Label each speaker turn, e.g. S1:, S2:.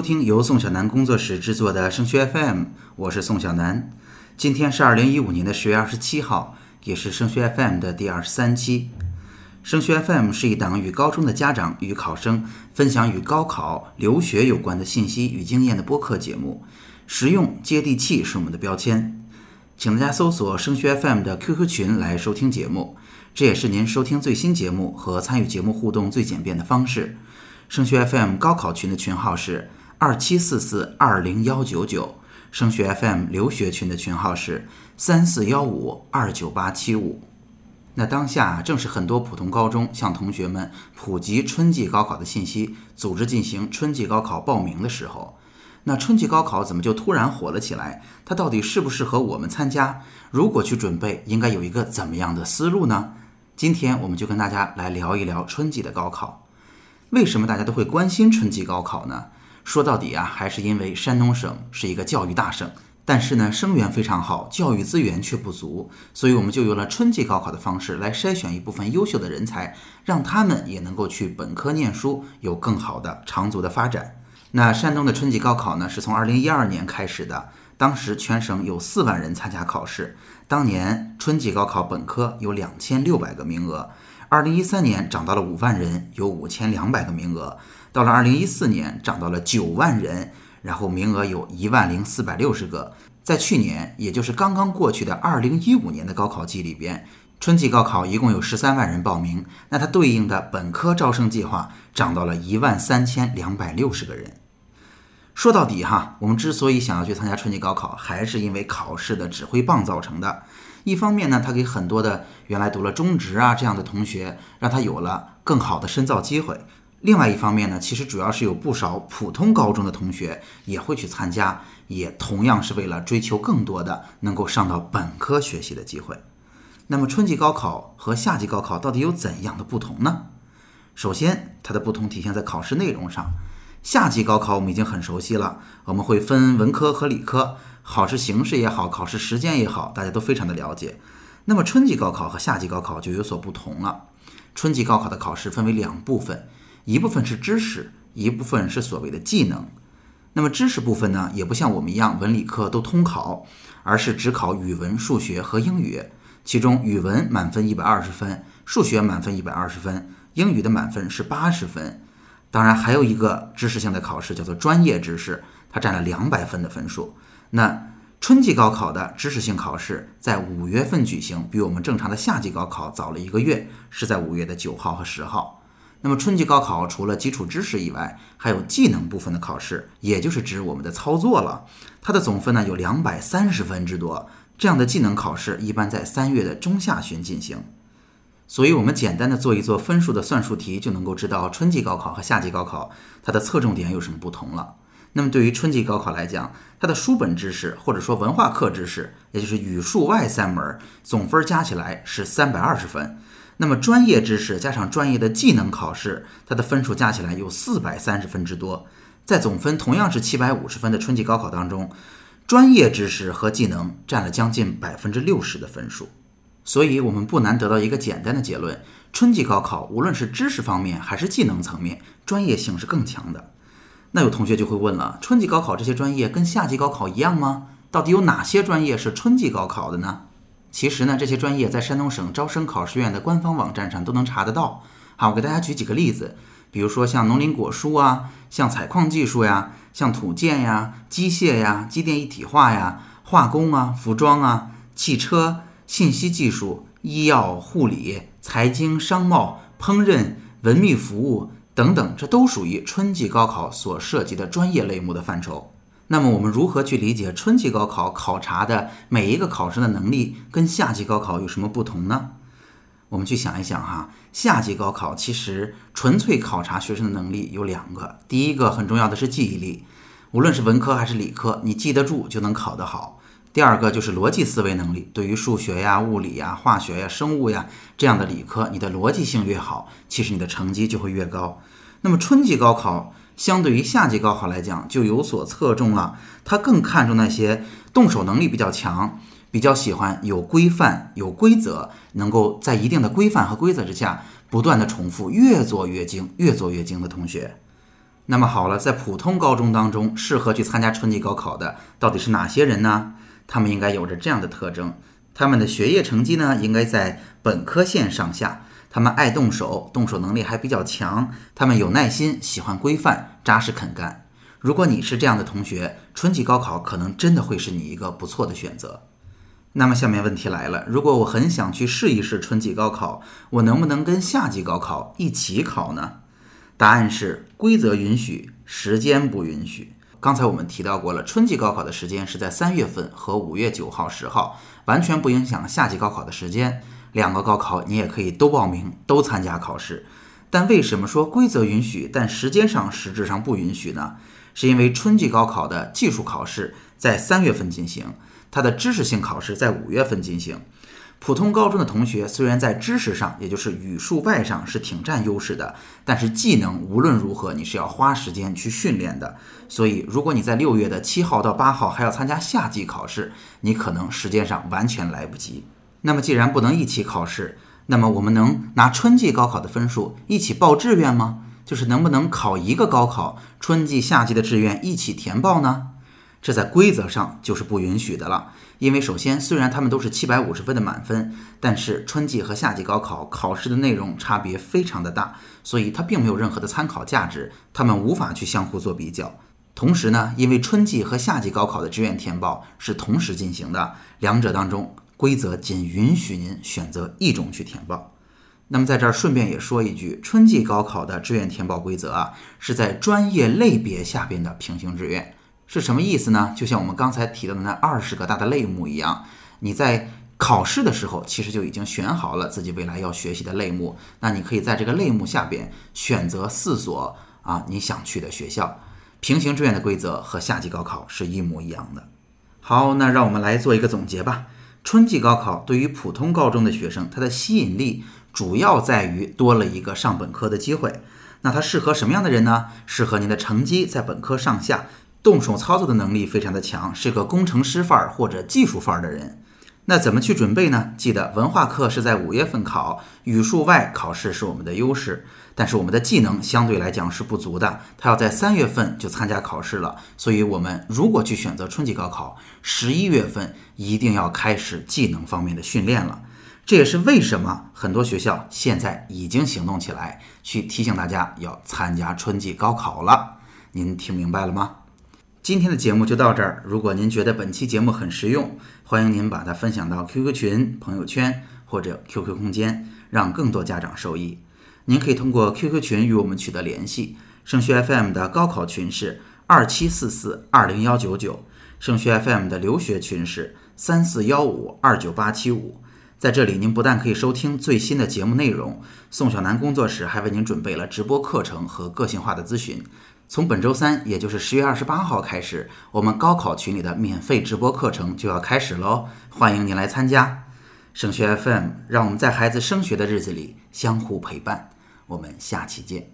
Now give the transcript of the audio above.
S1: 收听由宋小南工作室制作的升学 FM，我是宋小南。今天是二零一五年的十月二十七号，也是升学 FM 的第二十三期。升学 FM 是一档与高中的家长与考生分享与高考、留学有关的信息与经验的播客节目，实用接地气是我们的标签。请大家搜索升学 FM 的 QQ 群来收听节目，这也是您收听最新节目和参与节目互动最简便的方式。升学 FM 高考群的群号是二七四四二零幺九九，升学 FM 留学群的群号是三四幺五二九八七五。那当下正是很多普通高中向同学们普及春季高考的信息，组织进行春季高考报名的时候。那春季高考怎么就突然火了起来？它到底适不适合我们参加？如果去准备，应该有一个怎么样的思路呢？今天我们就跟大家来聊一聊春季的高考。为什么大家都会关心春季高考呢？说到底啊，还是因为山东省是一个教育大省，但是呢，生源非常好，教育资源却不足，所以我们就用了春季高考的方式来筛选一部分优秀的人才，让他们也能够去本科念书，有更好的长足的发展。那山东的春季高考呢，是从二零一二年开始的，当时全省有四万人参加考试，当年春季高考本科有两千六百个名额。二零一三年涨到了五万人，有五千两百个名额。到了二零一四年，涨到了九万人，然后名额有一万零四百六十个。在去年，也就是刚刚过去的二零一五年的高考季里边，春季高考一共有十三万人报名，那它对应的本科招生计划涨到了一万三千两百六十个人。说到底哈，我们之所以想要去参加春季高考，还是因为考试的指挥棒造成的。一方面呢，他给很多的原来读了中职啊这样的同学，让他有了更好的深造机会；另外一方面呢，其实主要是有不少普通高中的同学也会去参加，也同样是为了追求更多的能够上到本科学习的机会。那么春季高考和夏季高考到底有怎样的不同呢？首先，它的不同体现在考试内容上。夏季高考我们已经很熟悉了，我们会分文科和理科。考试形式也好，考试时间也好，大家都非常的了解。那么春季高考和夏季高考就有所不同了。春季高考的考试分为两部分，一部分是知识，一部分是所谓的技能。那么知识部分呢，也不像我们一样文理科都通考，而是只考语文、数学和英语。其中语文满分一百二十分，数学满分一百二十分，英语的满分是八十分。当然还有一个知识性的考试叫做专业知识，它占了两百分的分数。那春季高考的知识性考试在五月份举行，比我们正常的夏季高考早了一个月，是在五月的九号和十号。那么春季高考除了基础知识以外，还有技能部分的考试，也就是指我们的操作了。它的总分呢有两百三十分之多。这样的技能考试一般在三月的中下旬进行。所以，我们简单的做一做分数的算术题，就能够知道春季高考和夏季高考它的侧重点有什么不同了。那么对于春季高考来讲，它的书本知识或者说文化课知识，也就是语数外三门，总分加起来是三百二十分。那么专业知识加上专业的技能考试，它的分数加起来有四百三十分之多。在总分同样是七百五十分的春季高考当中，专业知识和技能占了将近百分之六十的分数。所以，我们不难得到一个简单的结论：春季高考无论是知识方面还是技能层面，专业性是更强的。那有同学就会问了：春季高考这些专业跟夏季高考一样吗？到底有哪些专业是春季高考的呢？其实呢，这些专业在山东省招生考试院的官方网站上都能查得到。好，我给大家举几个例子，比如说像农林果蔬啊，像采矿技术呀，像土建呀、机械呀、机电一体化呀、化工啊、服装啊、汽车、信息技术、医药护理、财经商贸、烹饪、文秘服务。等等，这都属于春季高考所涉及的专业类目的范畴。那么，我们如何去理解春季高考考察的每一个考生的能力跟夏季高考有什么不同呢？我们去想一想哈，夏季高考其实纯粹考察学生的能力有两个，第一个很重要的是记忆力，无论是文科还是理科，你记得住就能考得好。第二个就是逻辑思维能力，对于数学呀、物理呀、化学呀、生物呀这样的理科，你的逻辑性越好，其实你的成绩就会越高。那么春季高考相对于夏季高考来讲就有所侧重了，它更看重那些动手能力比较强、比较喜欢有规范、有规则，能够在一定的规范和规则之下不断的重复，越做越精、越做越精的同学。那么好了，在普通高中当中，适合去参加春季高考的到底是哪些人呢？他们应该有着这样的特征：他们的学业成绩呢，应该在本科线上下；他们爱动手，动手能力还比较强；他们有耐心，喜欢规范，扎实肯干。如果你是这样的同学，春季高考可能真的会是你一个不错的选择。那么下面问题来了，如果我很想去试一试春季高考，我能不能跟夏季高考一起考呢？答案是规则允许，时间不允许。刚才我们提到过了，春季高考的时间是在三月份和五月九号、十号，完全不影响夏季高考的时间。两个高考你也可以都报名，都参加考试。但为什么说规则允许，但时间上实质上不允许呢？是因为春季高考的技术考试在三月份进行，它的知识性考试在五月份进行。普通高中的同学虽然在知识上，也就是语数外上是挺占优势的，但是技能无论如何你是要花时间去训练的。所以，如果你在六月的七号到八号还要参加夏季考试，你可能时间上完全来不及。那么，既然不能一起考试，那么我们能拿春季高考的分数一起报志愿吗？就是能不能考一个高考，春季、夏季的志愿一起填报呢？这在规则上就是不允许的了。因为首先，虽然他们都是七百五十分的满分，但是春季和夏季高考考试的内容差别非常的大，所以它并没有任何的参考价值，他们无法去相互做比较。同时呢，因为春季和夏季高考的志愿填报是同时进行的，两者当中规则仅允许您选择一种去填报。那么在这儿顺便也说一句，春季高考的志愿填报规则啊，是在专业类别下边的平行志愿。是什么意思呢？就像我们刚才提到的那二十个大的类目一样，你在考试的时候其实就已经选好了自己未来要学习的类目，那你可以在这个类目下边选择四所啊你想去的学校。平行志愿的规则和夏季高考是一模一样的。好，那让我们来做一个总结吧。春季高考对于普通高中的学生，它的吸引力主要在于多了一个上本科的机会。那它适合什么样的人呢？适合您的成绩在本科上下。动手操作的能力非常的强，是个工程师范儿或者技术范儿的人。那怎么去准备呢？记得文化课是在五月份考，语数外考试是我们的优势，但是我们的技能相对来讲是不足的，他要在三月份就参加考试了。所以，我们如果去选择春季高考，十一月份一定要开始技能方面的训练了。这也是为什么很多学校现在已经行动起来，去提醒大家要参加春季高考了。您听明白了吗？今天的节目就到这儿。如果您觉得本期节目很实用，欢迎您把它分享到 QQ 群、朋友圈或者 QQ 空间，让更多家长受益。您可以通过 QQ 群与我们取得联系。升学 FM 的高考群是二七四四二零幺九九，升学 FM 的留学群是三四幺五二九八七五。在这里，您不但可以收听最新的节目内容，宋小楠工作室还为您准备了直播课程和个性化的咨询。从本周三，也就是十月二十八号开始，我们高考群里的免费直播课程就要开始喽，欢迎您来参加。升学 FM，让我们在孩子升学的日子里相互陪伴。我们下期见。